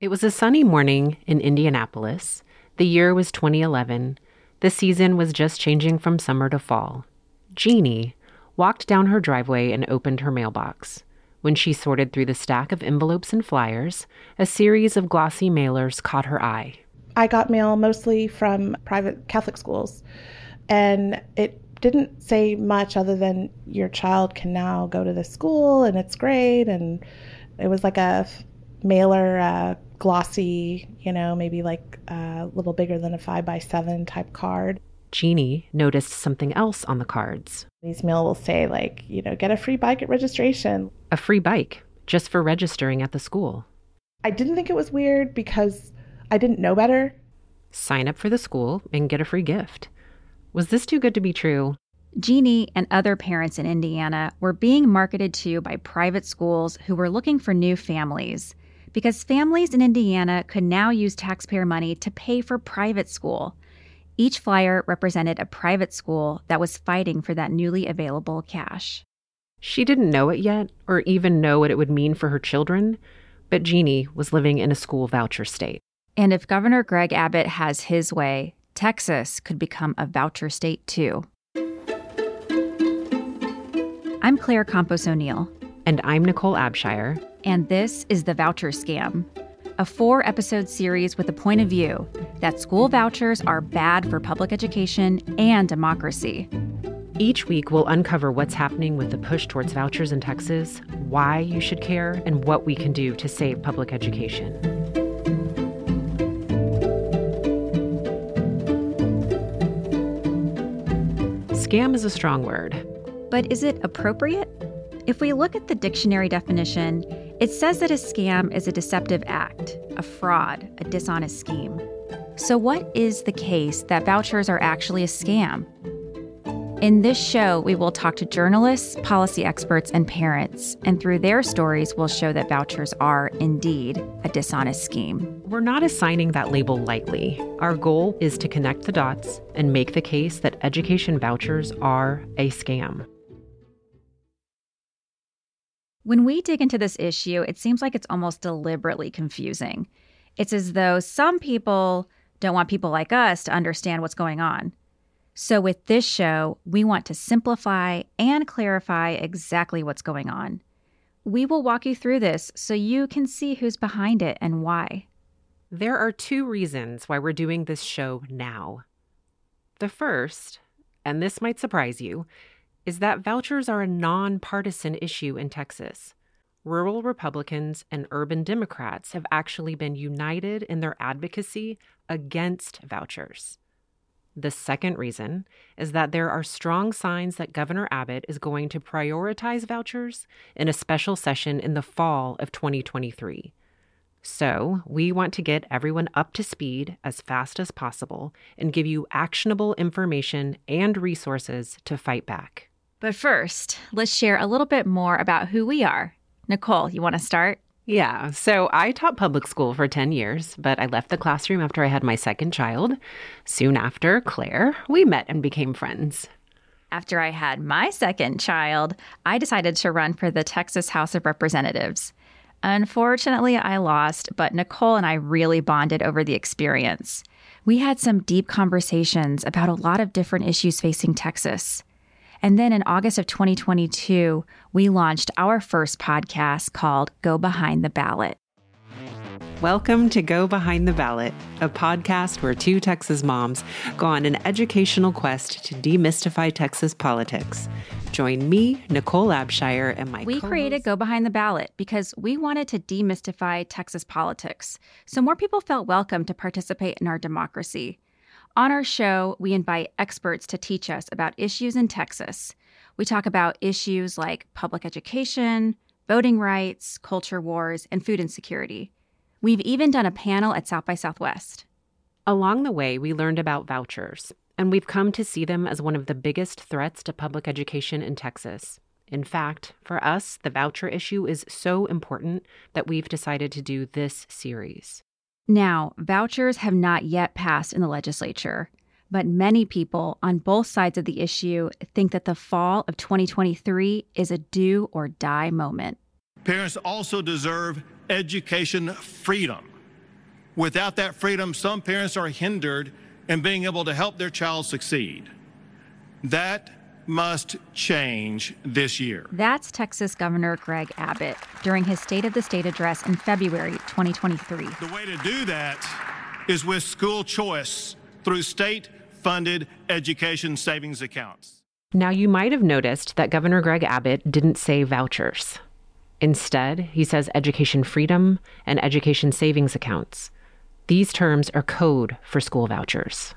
It was a sunny morning in Indianapolis. The year was 2011. The season was just changing from summer to fall. Jeannie walked down her driveway and opened her mailbox. When she sorted through the stack of envelopes and flyers, a series of glossy mailers caught her eye. I got mail mostly from private Catholic schools, and it didn't say much other than your child can now go to this school and it's great. And it was like a mailer, uh, glossy, you know, maybe like a little bigger than a five by seven type card. Jeannie noticed something else on the cards. These mail will say, like, you know, get a free bike at registration. A free bike just for registering at the school. I didn't think it was weird because I didn't know better. Sign up for the school and get a free gift. Was this too good to be true? Jeannie and other parents in Indiana were being marketed to by private schools who were looking for new families because families in Indiana could now use taxpayer money to pay for private school. Each flyer represented a private school that was fighting for that newly available cash. She didn't know it yet, or even know what it would mean for her children, but Jeannie was living in a school voucher state. And if Governor Greg Abbott has his way, Texas could become a voucher state too. I'm Claire Campos O'Neill. And I'm Nicole Abshire. And this is The Voucher Scam, a four episode series with a point of view that school vouchers are bad for public education and democracy. Each week, we'll uncover what's happening with the push towards vouchers in Texas, why you should care, and what we can do to save public education. Scam is a strong word. But is it appropriate? If we look at the dictionary definition, it says that a scam is a deceptive act, a fraud, a dishonest scheme. So, what is the case that vouchers are actually a scam? In this show, we will talk to journalists, policy experts, and parents, and through their stories, we'll show that vouchers are indeed a dishonest scheme. We're not assigning that label lightly. Our goal is to connect the dots and make the case that education vouchers are a scam. When we dig into this issue, it seems like it's almost deliberately confusing. It's as though some people don't want people like us to understand what's going on. So, with this show, we want to simplify and clarify exactly what's going on. We will walk you through this so you can see who's behind it and why. There are two reasons why we're doing this show now. The first, and this might surprise you, is that vouchers are a nonpartisan issue in Texas. Rural Republicans and urban Democrats have actually been united in their advocacy against vouchers. The second reason is that there are strong signs that Governor Abbott is going to prioritize vouchers in a special session in the fall of 2023. So, we want to get everyone up to speed as fast as possible and give you actionable information and resources to fight back. But first, let's share a little bit more about who we are. Nicole, you want to start? Yeah, so I taught public school for 10 years, but I left the classroom after I had my second child. Soon after, Claire, we met and became friends. After I had my second child, I decided to run for the Texas House of Representatives. Unfortunately, I lost, but Nicole and I really bonded over the experience. We had some deep conversations about a lot of different issues facing Texas. And then in August of 2022, we launched our first podcast called Go Behind the Ballot. Welcome to Go Behind the Ballot, a podcast where two Texas moms go on an educational quest to demystify Texas politics. Join me, Nicole Abshire, and my We co-host- created Go Behind the Ballot because we wanted to demystify Texas politics so more people felt welcome to participate in our democracy. On our show, we invite experts to teach us about issues in Texas. We talk about issues like public education, voting rights, culture wars, and food insecurity. We've even done a panel at South by Southwest. Along the way, we learned about vouchers, and we've come to see them as one of the biggest threats to public education in Texas. In fact, for us, the voucher issue is so important that we've decided to do this series. Now, vouchers have not yet passed in the legislature, but many people on both sides of the issue think that the fall of 2023 is a do or die moment. Parents also deserve education freedom. Without that freedom, some parents are hindered in being able to help their child succeed. That must change this year. That's Texas Governor Greg Abbott during his State of the State address in February 2023. The way to do that is with school choice through state funded education savings accounts. Now, you might have noticed that Governor Greg Abbott didn't say vouchers. Instead, he says education freedom and education savings accounts. These terms are code for school vouchers.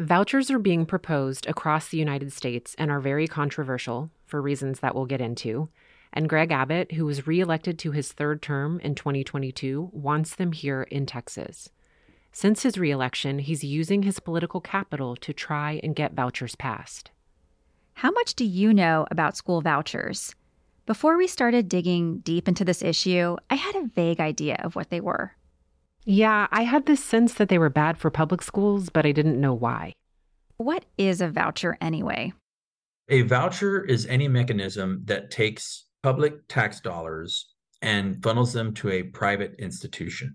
Vouchers are being proposed across the United States and are very controversial for reasons that we'll get into. And Greg Abbott, who was reelected to his third term in 2022, wants them here in Texas. Since his reelection, he's using his political capital to try and get vouchers passed. How much do you know about school vouchers? Before we started digging deep into this issue, I had a vague idea of what they were. Yeah, I had this sense that they were bad for public schools, but I didn't know why. What is a voucher anyway? A voucher is any mechanism that takes public tax dollars and funnels them to a private institution.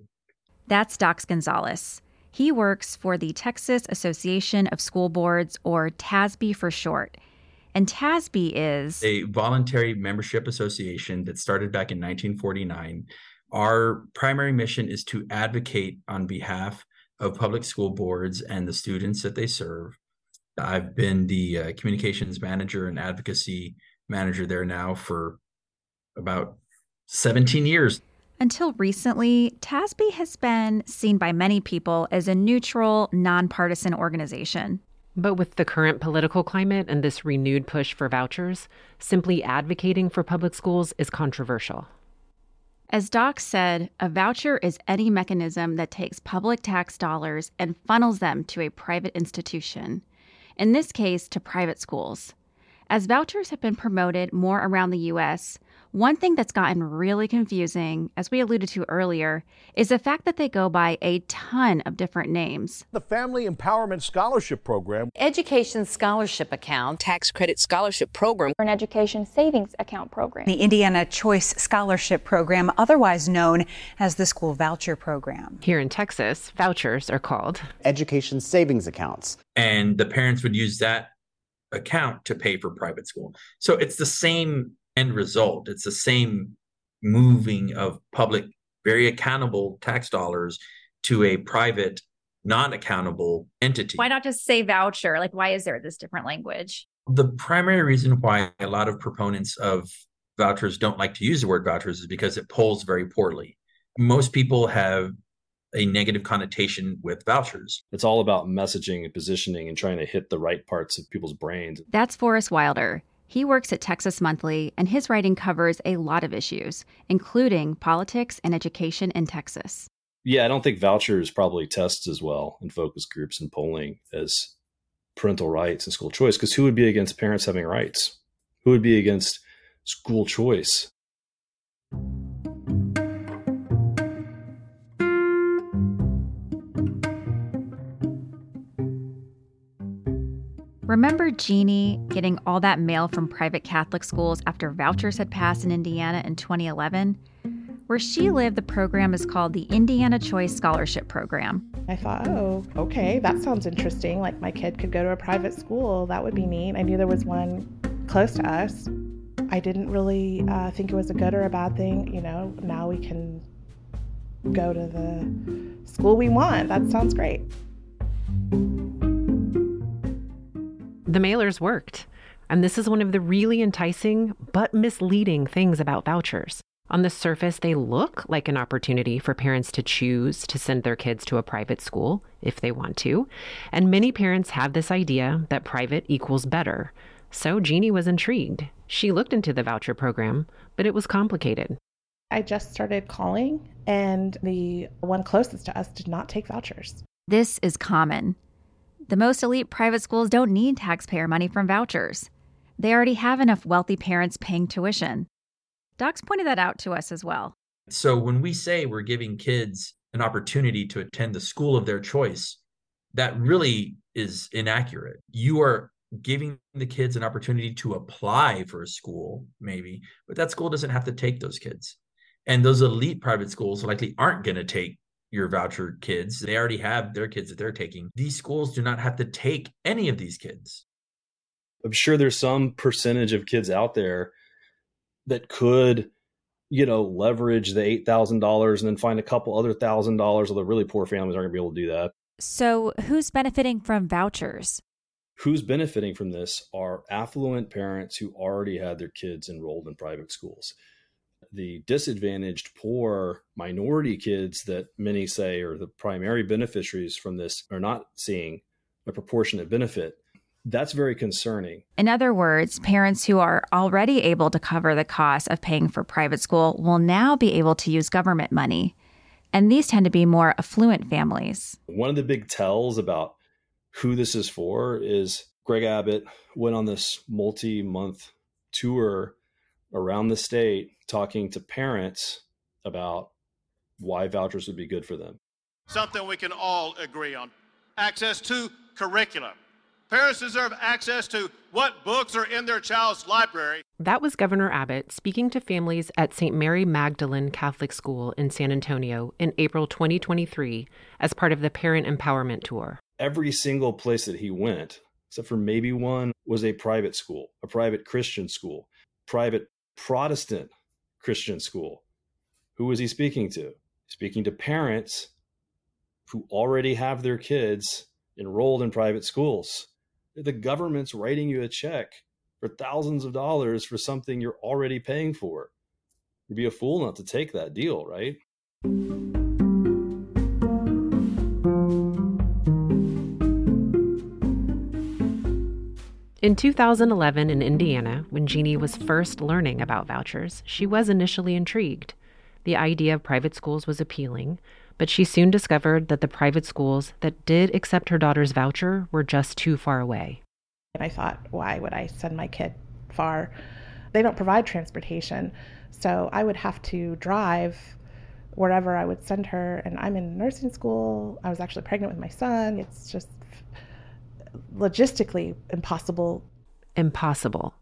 That's Dax Gonzalez. He works for the Texas Association of School Boards, or TASB for short. And TASB is a voluntary membership association that started back in 1949 our primary mission is to advocate on behalf of public school boards and the students that they serve. I've been the uh, communications manager and advocacy manager there now for about 17 years. Until recently, TASB has been seen by many people as a neutral, nonpartisan organization. But with the current political climate and this renewed push for vouchers, simply advocating for public schools is controversial. As Dax said, a voucher is any mechanism that takes public tax dollars and funnels them to a private institution, in this case, to private schools. As vouchers have been promoted more around the U.S., one thing that's gotten really confusing, as we alluded to earlier, is the fact that they go by a ton of different names. The Family Empowerment Scholarship Program, Education Scholarship Account, Tax Credit Scholarship Program, or an Education Savings Account Program, the Indiana Choice Scholarship Program, otherwise known as the School Voucher Program. Here in Texas, vouchers are called Education Savings Accounts. And the parents would use that account to pay for private school. So it's the same end result. It's the same moving of public, very accountable tax dollars to a private, non accountable entity. Why not just say voucher? Like, why is there this different language? The primary reason why a lot of proponents of vouchers don't like to use the word vouchers is because it polls very poorly. Most people have a negative connotation with vouchers. It's all about messaging and positioning and trying to hit the right parts of people's brains. That's Forrest Wilder. He works at Texas Monthly, and his writing covers a lot of issues, including politics and education in Texas. Yeah, I don't think vouchers probably tests as well in focus groups and polling as parental rights and school choice, because who would be against parents having rights? Who would be against school choice? Remember Jeannie getting all that mail from private Catholic schools after vouchers had passed in Indiana in 2011? Where she lived, the program is called the Indiana Choice Scholarship Program. I thought, oh, okay, that sounds interesting. Like my kid could go to a private school. That would be neat. I knew there was one close to us. I didn't really uh, think it was a good or a bad thing. You know, now we can go to the school we want. That sounds great. The mailers worked. And this is one of the really enticing but misleading things about vouchers. On the surface, they look like an opportunity for parents to choose to send their kids to a private school if they want to. And many parents have this idea that private equals better. So Jeannie was intrigued. She looked into the voucher program, but it was complicated. I just started calling, and the one closest to us did not take vouchers. This is common. The most elite private schools don't need taxpayer money from vouchers. They already have enough wealthy parents paying tuition. Dax pointed that out to us as well. So when we say we're giving kids an opportunity to attend the school of their choice, that really is inaccurate. You are giving the kids an opportunity to apply for a school, maybe, but that school doesn't have to take those kids. And those elite private schools likely aren't going to take your voucher kids. They already have their kids that they're taking. These schools do not have to take any of these kids. I'm sure there's some percentage of kids out there that could, you know, leverage the eight thousand dollars and then find a couple other thousand dollars. Although really poor families aren't gonna be able to do that. So who's benefiting from vouchers? Who's benefiting from this are affluent parents who already had their kids enrolled in private schools. The disadvantaged, poor minority kids that many say are the primary beneficiaries from this are not seeing a proportionate benefit that's very concerning. In other words, parents who are already able to cover the cost of paying for private school will now be able to use government money. And these tend to be more affluent families. One of the big tells about who this is for is Greg Abbott went on this multi month tour around the state talking to parents about why vouchers would be good for them. Something we can all agree on access to curriculum Parents deserve access to what books are in their child's library. That was Governor Abbott speaking to families at St. Mary Magdalene Catholic School in San Antonio in April 2023 as part of the Parent Empowerment Tour. Every single place that he went, except for maybe one, was a private school, a private Christian school, private Protestant Christian school. Who is he speaking to? Speaking to parents who already have their kids enrolled in private schools the government's writing you a check for thousands of dollars for something you're already paying for. You'd be a fool not to take that deal, right? In 2011 in Indiana, when Jeannie was first learning about vouchers, she was initially intrigued. The idea of private schools was appealing, but she soon discovered that the private schools that did accept her daughter's voucher were just too far away. And I thought, why would I send my kid far? They don't provide transportation. So I would have to drive wherever I would send her. And I'm in nursing school. I was actually pregnant with my son. It's just logistically impossible. Impossible.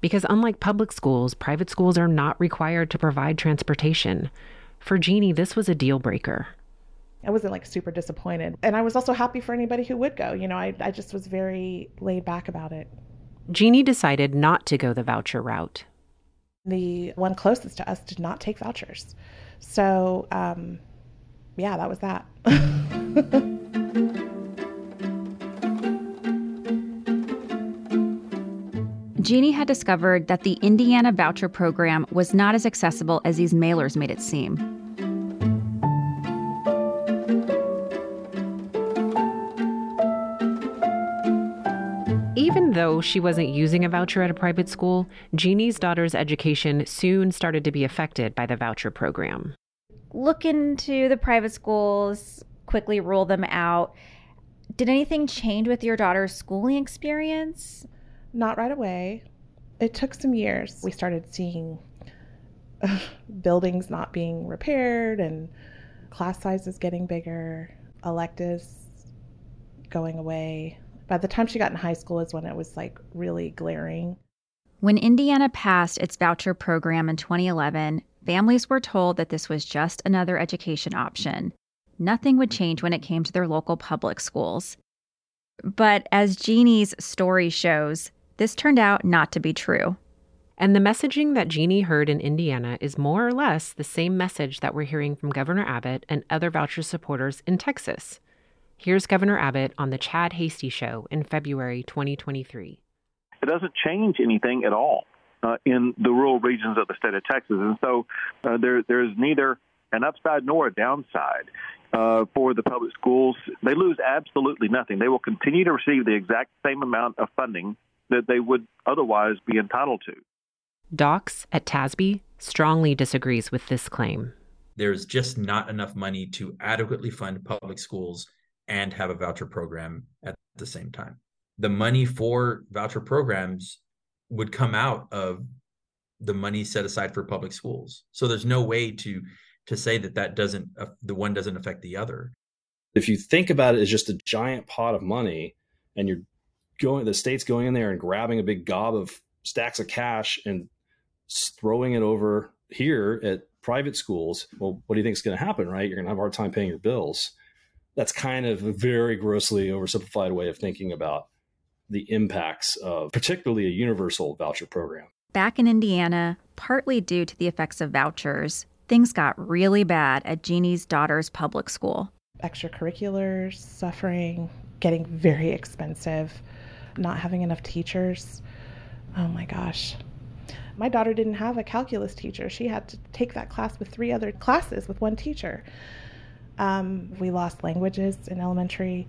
Because unlike public schools, private schools are not required to provide transportation. For Jeannie, this was a deal breaker. I wasn't like super disappointed. And I was also happy for anybody who would go. You know, I, I just was very laid back about it. Jeannie decided not to go the voucher route. The one closest to us did not take vouchers. So, um, yeah, that was that. Jeannie had discovered that the Indiana voucher program was not as accessible as these mailers made it seem. Even though she wasn't using a voucher at a private school, Jeannie's daughter's education soon started to be affected by the voucher program. Look into the private schools, quickly rule them out. Did anything change with your daughter's schooling experience? Not right away. It took some years. We started seeing uh, buildings not being repaired and class sizes getting bigger, electives going away. By the time she got in high school is when it was like really glaring. When Indiana passed its voucher program in 2011, families were told that this was just another education option. Nothing would change when it came to their local public schools. But as Jeannie's story shows, this turned out not to be true. And the messaging that Jeannie heard in Indiana is more or less the same message that we're hearing from Governor Abbott and other voucher supporters in Texas. Here's Governor Abbott on the Chad Hasty Show in February 2023. It doesn't change anything at all uh, in the rural regions of the state of Texas. And so uh, there, there's neither an upside nor a downside uh, for the public schools. They lose absolutely nothing. They will continue to receive the exact same amount of funding that they would otherwise be entitled to. Dax at TASB strongly disagrees with this claim. There's just not enough money to adequately fund public schools and have a voucher program at the same time. The money for voucher programs would come out of the money set aside for public schools. So there's no way to to say that that doesn't uh, the one doesn't affect the other. If you think about it as just a giant pot of money and you're going the state's going in there and grabbing a big gob of stacks of cash and throwing it over here at private schools, well, what do you think is going to happen, right? You're going to have a hard time paying your bills. That's kind of a very grossly oversimplified way of thinking about the impacts of particularly a universal voucher program. Back in Indiana, partly due to the effects of vouchers, things got really bad at Jeannie's daughter's public school. Extracurriculars, suffering, getting very expensive, not having enough teachers. Oh my gosh. My daughter didn't have a calculus teacher. She had to take that class with three other classes with one teacher. Um, we lost languages in elementary.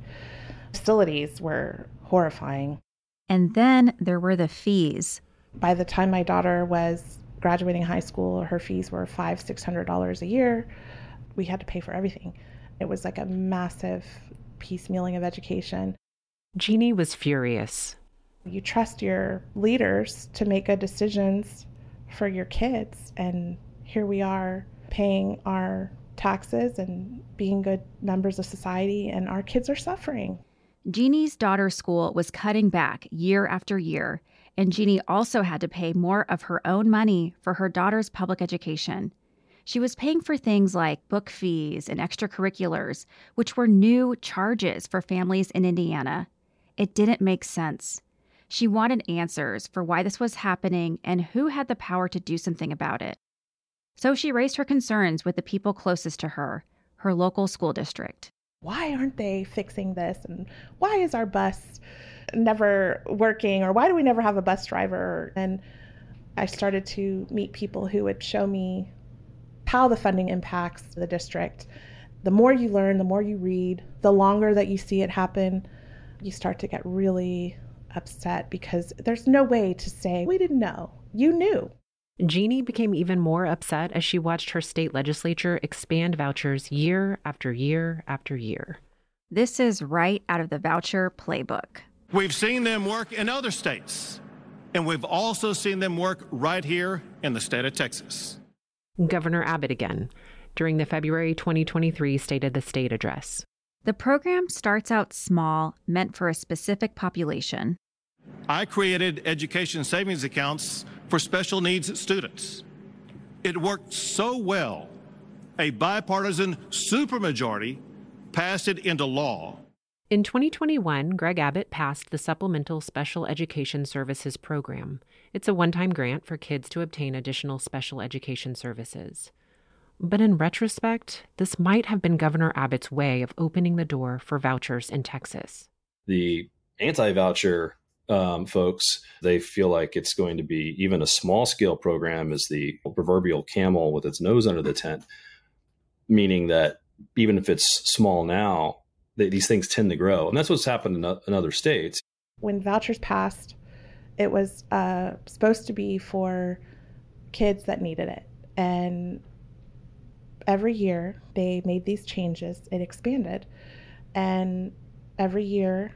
Facilities were horrifying. And then there were the fees. By the time my daughter was graduating high school, her fees were five, six hundred dollars a year. We had to pay for everything. It was like a massive piecemealing of education. Jeannie was furious. You trust your leaders to make good decisions for your kids, and here we are paying our taxes and being good members of society, and our kids are suffering. Jeannie's daughter's school was cutting back year after year, and Jeannie also had to pay more of her own money for her daughter's public education. She was paying for things like book fees and extracurriculars, which were new charges for families in Indiana. It didn't make sense. She wanted answers for why this was happening and who had the power to do something about it. So she raised her concerns with the people closest to her, her local school district. Why aren't they fixing this? And why is our bus never working? Or why do we never have a bus driver? And I started to meet people who would show me how the funding impacts the district. The more you learn, the more you read, the longer that you see it happen, you start to get really upset because there's no way to say, we didn't know. You knew. Jeannie became even more upset as she watched her state legislature expand vouchers year after year after year. This is right out of the voucher playbook. We've seen them work in other states, and we've also seen them work right here in the state of Texas. Governor Abbott again during the February 2023 State of the State address. The program starts out small, meant for a specific population. I created education savings accounts for special needs students. It worked so well, a bipartisan supermajority passed it into law. In 2021, Greg Abbott passed the Supplemental Special Education Services Program. It's a one time grant for kids to obtain additional special education services. But in retrospect, this might have been Governor Abbott's way of opening the door for vouchers in Texas. The anti voucher um, folks, they feel like it's going to be even a small scale program is the proverbial camel with its nose under the tent, meaning that even if it's small now, they, these things tend to grow. And that's what's happened in, in other states. When vouchers passed, it was uh, supposed to be for kids that needed it. And every year they made these changes, it expanded. And every year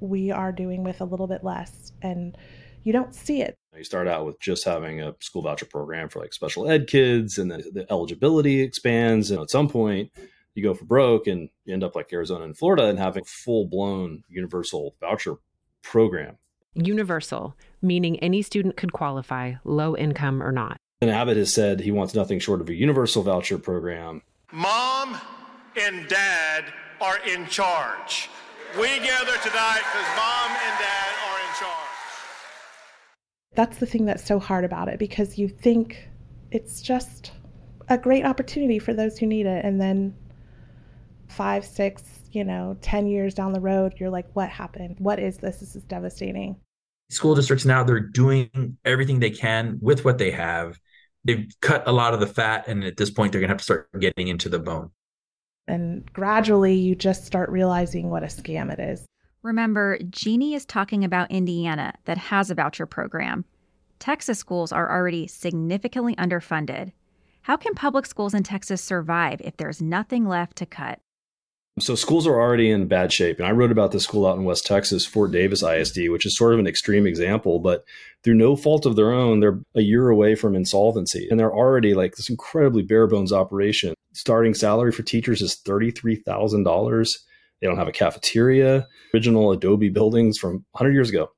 we are doing with a little bit less. And you don't see it. You start out with just having a school voucher program for like special ed kids, and then the eligibility expands. And at some point, you go for broke and you end up like Arizona and Florida and having full blown universal voucher program. Universal, meaning any student could qualify, low income or not. And Abbott has said he wants nothing short of a universal voucher program. Mom and dad are in charge. We gather tonight because mom and dad are in charge. That's the thing that's so hard about it because you think it's just a great opportunity for those who need it. And then five, six, you know, 10 years down the road, you're like, what happened? What is this? This is devastating. School districts now, they're doing everything they can with what they have. They've cut a lot of the fat, and at this point, they're going to have to start getting into the bone. And gradually, you just start realizing what a scam it is. Remember, Jeannie is talking about Indiana that has a voucher program. Texas schools are already significantly underfunded. How can public schools in Texas survive if there's nothing left to cut? So schools are already in bad shape. And I wrote about this school out in West Texas, Fort Davis ISD, which is sort of an extreme example, but through no fault of their own, they're a year away from insolvency. And they're already like this incredibly bare bones operation. Starting salary for teachers is $33,000. They don't have a cafeteria, original Adobe buildings from 100 years ago.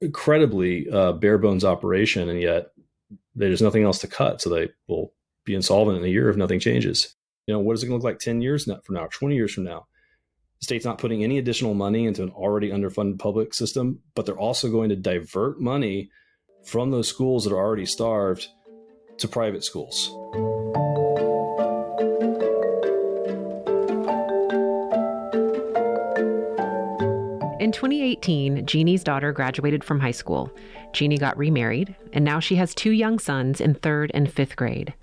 Incredibly uh, bare bones operation. And yet there's nothing else to cut. So they will be insolvent in a year if nothing changes. You know, what is it going to look like 10 years from now, 20 years from now? The state's not putting any additional money into an already underfunded public system, but they're also going to divert money from those schools that are already starved to private schools. In 2018, Jeannie's daughter graduated from high school. Jeannie got remarried, and now she has two young sons in third and fifth grade.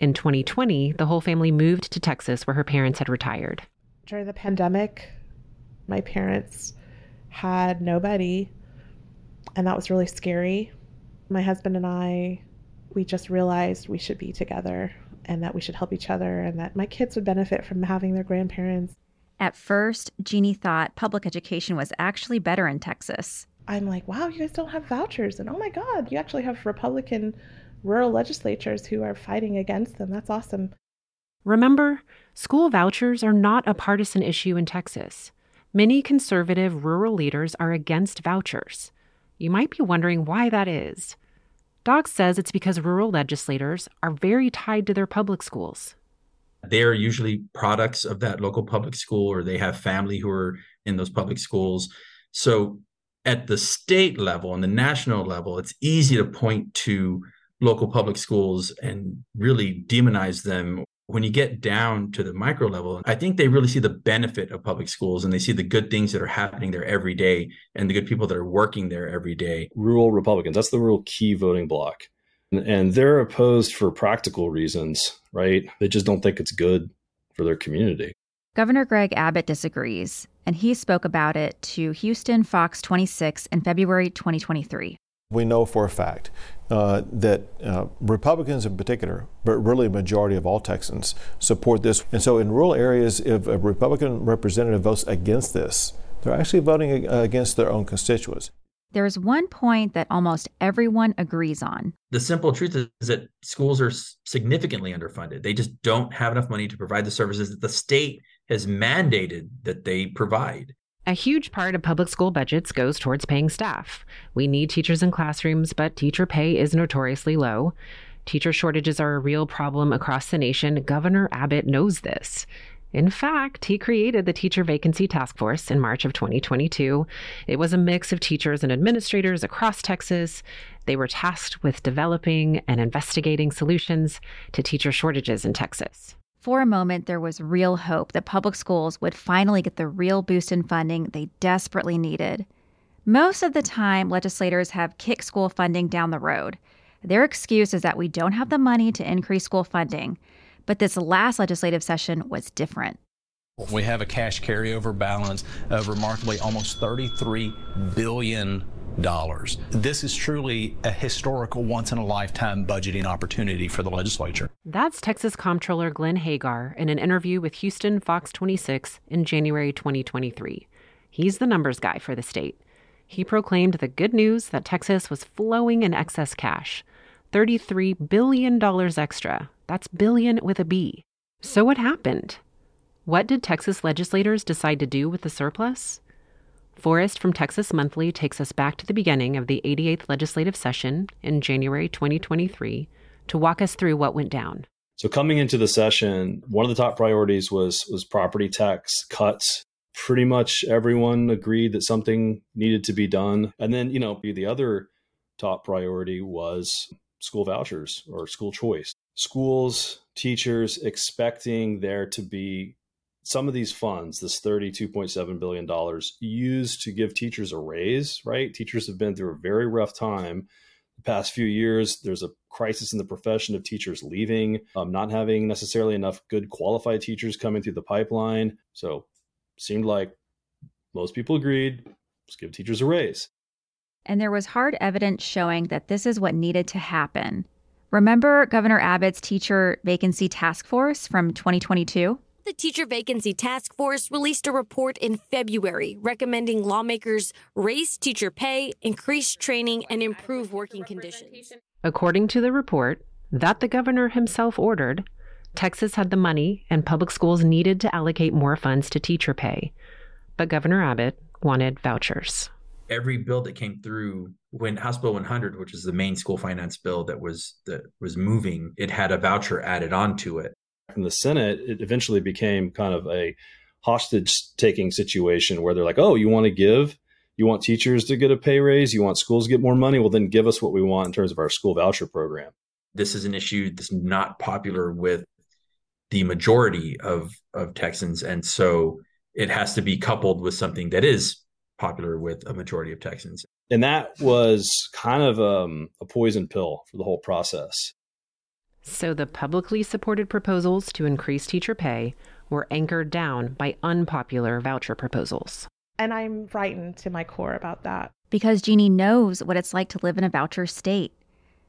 In 2020, the whole family moved to Texas where her parents had retired. During the pandemic, my parents had nobody, and that was really scary. My husband and I, we just realized we should be together and that we should help each other and that my kids would benefit from having their grandparents. At first, Jeannie thought public education was actually better in Texas. I'm like, wow, you guys don't have vouchers. And oh my God, you actually have Republican rural legislatures who are fighting against them. That's awesome. Remember, school vouchers are not a partisan issue in Texas. Many conservative rural leaders are against vouchers. You might be wondering why that is. Dax says it's because rural legislators are very tied to their public schools. They are usually products of that local public school, or they have family who are in those public schools. So, at the state level and the national level, it's easy to point to local public schools and really demonize them. When you get down to the micro level, I think they really see the benefit of public schools and they see the good things that are happening there every day and the good people that are working there every day. Rural Republicans, that's the real key voting block and they're opposed for practical reasons, right? They just don't think it's good for their community. Governor Greg Abbott disagrees, and he spoke about it to Houston Fox 26 in February 2023. We know for a fact uh, that uh, Republicans in particular, but really a majority of all Texans, support this. And so in rural areas, if a Republican representative votes against this, they're actually voting against their own constituents. There's one point that almost everyone agrees on. The simple truth is that schools are significantly underfunded. They just don't have enough money to provide the services that the state has mandated that they provide. A huge part of public school budgets goes towards paying staff. We need teachers in classrooms, but teacher pay is notoriously low. Teacher shortages are a real problem across the nation. Governor Abbott knows this. In fact, he created the Teacher Vacancy Task Force in March of 2022. It was a mix of teachers and administrators across Texas. They were tasked with developing and investigating solutions to teacher shortages in Texas. For a moment, there was real hope that public schools would finally get the real boost in funding they desperately needed. Most of the time, legislators have kicked school funding down the road. Their excuse is that we don't have the money to increase school funding. But this last legislative session was different. We have a cash carryover balance of remarkably almost $33 billion. This is truly a historical once in a lifetime budgeting opportunity for the legislature. That's Texas Comptroller Glenn Hegar in an interview with Houston Fox 26 in January 2023. He's the numbers guy for the state. He proclaimed the good news that Texas was flowing in excess cash $33 billion extra that's billion with a B. So what happened? What did Texas legislators decide to do with the surplus? Forrest from Texas Monthly takes us back to the beginning of the 88th legislative session in January 2023 to walk us through what went down. So coming into the session, one of the top priorities was was property tax cuts. Pretty much everyone agreed that something needed to be done. And then, you know, the other top priority was school vouchers or school choice schools, teachers expecting there to be some of these funds, this $32.7 billion, used to give teachers a raise, right? Teachers have been through a very rough time the past few years. There's a crisis in the profession of teachers leaving, um, not having necessarily enough good qualified teachers coming through the pipeline. So seemed like most people agreed, let's give teachers a raise. And there was hard evidence showing that this is what needed to happen. Remember Governor Abbott's teacher vacancy task force from 2022? The Teacher Vacancy Task Force released a report in February recommending lawmakers raise teacher pay, increase training, and improve working conditions. According to the report that the governor himself ordered, Texas had the money and public schools needed to allocate more funds to teacher pay. But Governor Abbott wanted vouchers. Every bill that came through when House Bill 100, which is the main school finance bill that was that was moving, it had a voucher added onto it. In the Senate, it eventually became kind of a hostage taking situation where they're like, "Oh, you want to give? You want teachers to get a pay raise? You want schools to get more money? Well, then give us what we want in terms of our school voucher program." This is an issue that's not popular with the majority of of Texans, and so it has to be coupled with something that is popular with a majority of Texans. And that was kind of um, a poison pill for the whole process. So the publicly supported proposals to increase teacher pay were anchored down by unpopular voucher proposals. And I'm frightened to my core about that. Because Jeannie knows what it's like to live in a voucher state.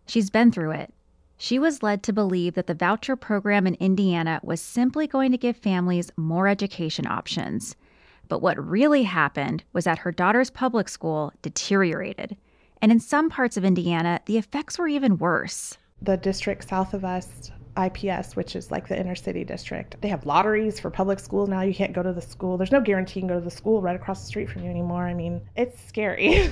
She's been through it. She was led to believe that the voucher program in Indiana was simply going to give families more education options. But what really happened was that her daughter's public school deteriorated. And in some parts of Indiana, the effects were even worse. The district south of us, IPS, which is like the inner city district, they have lotteries for public schools now. You can't go to the school. There's no guarantee you can go to the school right across the street from you anymore. I mean, it's scary.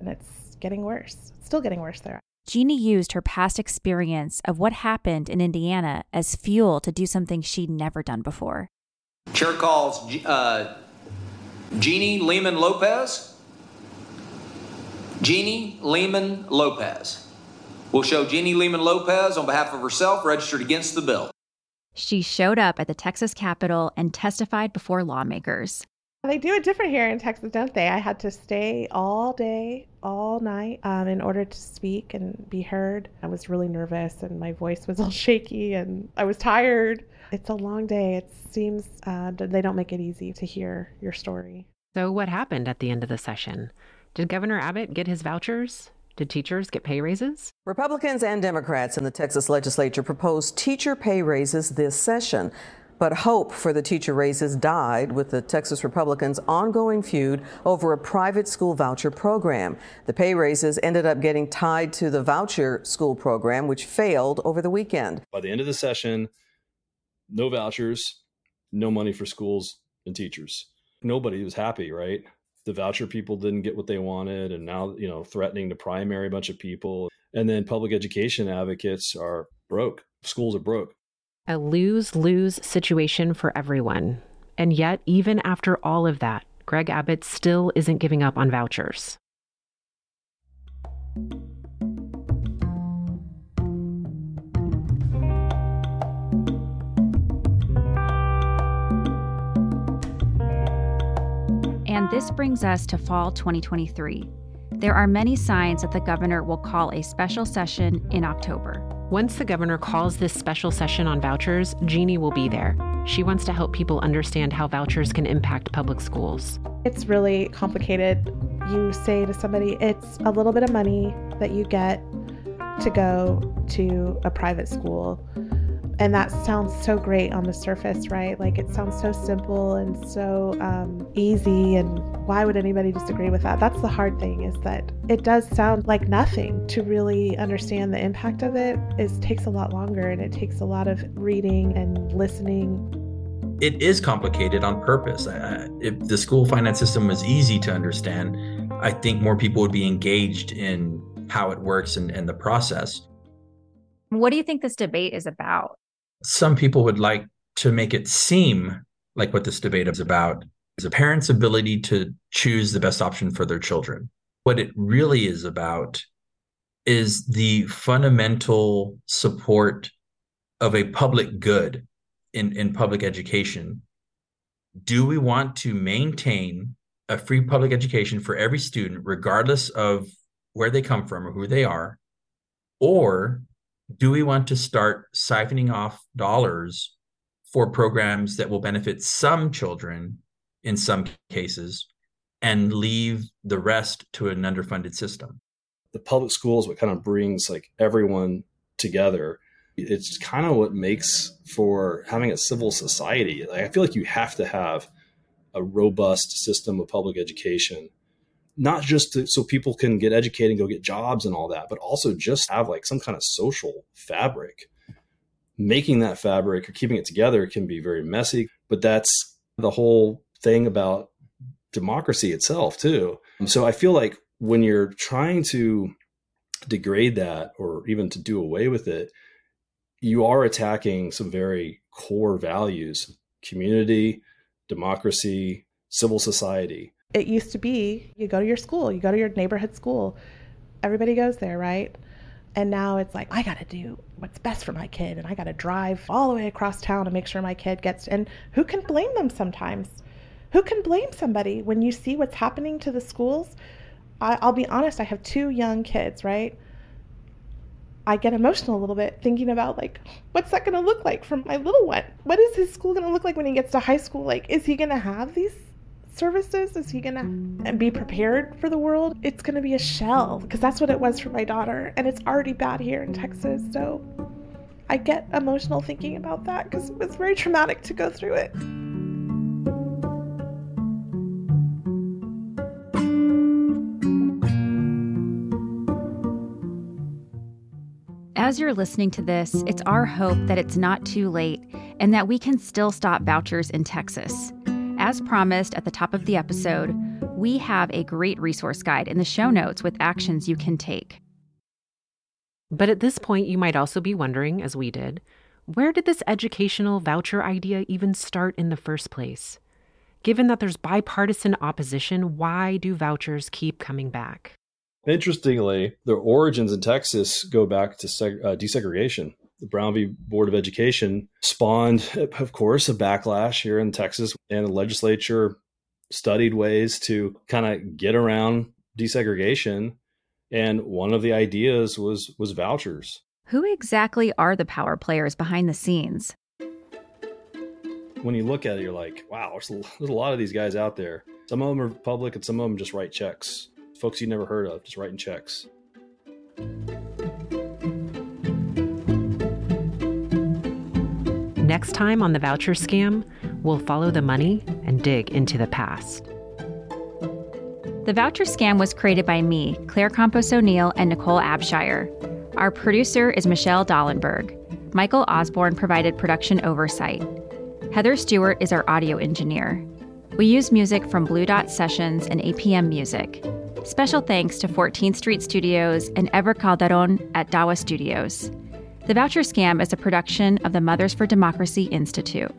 and it's getting worse. It's still getting worse there. Jeannie used her past experience of what happened in Indiana as fuel to do something she'd never done before. Chair calls uh, Jeannie Lehman Lopez. Jeannie Lehman Lopez. Will show Jenny Lehman Lopez on behalf of herself registered against the bill. She showed up at the Texas Capitol and testified before lawmakers. They do it different here in Texas, don't they? I had to stay all day, all night um, in order to speak and be heard. I was really nervous and my voice was all shaky and I was tired. It's a long day. It seems uh, they don't make it easy to hear your story. So, what happened at the end of the session? Did Governor Abbott get his vouchers? Did teachers get pay raises? Republicans and Democrats in the Texas legislature proposed teacher pay raises this session. But hope for the teacher raises died with the Texas Republicans' ongoing feud over a private school voucher program. The pay raises ended up getting tied to the voucher school program, which failed over the weekend. By the end of the session, no vouchers, no money for schools and teachers. Nobody was happy, right? The voucher people didn't get what they wanted, and now, you know, threatening to primary a bunch of people. And then public education advocates are broke. Schools are broke a lose lose situation for everyone. And yet, even after all of that, Greg Abbott still isn't giving up on vouchers. And this brings us to fall 2023. There are many signs that the governor will call a special session in October. Once the governor calls this special session on vouchers, Jeannie will be there. She wants to help people understand how vouchers can impact public schools. It's really complicated. You say to somebody, it's a little bit of money that you get to go to a private school. And that sounds so great on the surface, right? Like it sounds so simple and so um, easy. And why would anybody disagree with that? That's the hard thing is that it does sound like nothing. To really understand the impact of it is takes a lot longer and it takes a lot of reading and listening. It is complicated on purpose. Uh, if the school finance system was easy to understand, I think more people would be engaged in how it works and, and the process. What do you think this debate is about? Some people would like to make it seem like what this debate is about is a parent's ability to choose the best option for their children. What it really is about is the fundamental support of a public good in, in public education. Do we want to maintain a free public education for every student, regardless of where they come from or who they are? Or do we want to start siphoning off dollars for programs that will benefit some children in some cases and leave the rest to an underfunded system? The public school is what kind of brings like everyone together. It's kind of what makes for having a civil society. Like, I feel like you have to have a robust system of public education not just to, so people can get educated and go get jobs and all that, but also just have like some kind of social fabric. Making that fabric or keeping it together can be very messy, but that's the whole thing about democracy itself too. Mm-hmm. So I feel like when you're trying to degrade that or even to do away with it, you are attacking some very core values community, democracy, civil society. It used to be you go to your school, you go to your neighborhood school, everybody goes there, right? And now it's like, I got to do what's best for my kid, and I got to drive all the way across town to make sure my kid gets. And who can blame them sometimes? Who can blame somebody when you see what's happening to the schools? I, I'll be honest, I have two young kids, right? I get emotional a little bit thinking about like what's that going to look like for my little one? What is his school going to look like when he gets to high school? Like is he going to have these services? Is he going to be prepared for the world? It's going to be a shell because that's what it was for my daughter and it's already bad here in Texas. So I get emotional thinking about that because it was very traumatic to go through it. As you're listening to this, it's our hope that it's not too late and that we can still stop vouchers in Texas. As promised at the top of the episode, we have a great resource guide in the show notes with actions you can take. But at this point, you might also be wondering, as we did, where did this educational voucher idea even start in the first place? Given that there's bipartisan opposition, why do vouchers keep coming back? Interestingly, their origins in Texas go back to seg- uh, desegregation. The Brown v. Board of Education spawned, of course, a backlash here in Texas, and the legislature studied ways to kind of get around desegregation. And one of the ideas was was vouchers. Who exactly are the power players behind the scenes? When you look at it, you're like, wow, there's a, there's a lot of these guys out there. Some of them are public, and some of them just write checks folks you never heard of, just writing checks. Next time on the voucher scam, we'll follow the money and dig into the past. The voucher scam was created by me, Claire Campos O'Neill, and Nicole Abshire. Our producer is Michelle Dollenberg. Michael Osborne provided production oversight. Heather Stewart is our audio engineer. We use music from Blue Dot Sessions and APM Music. Special thanks to 14th Street Studios and Ever Calderon at Dawa Studios. The Voucher Scam is a production of the Mothers for Democracy Institute.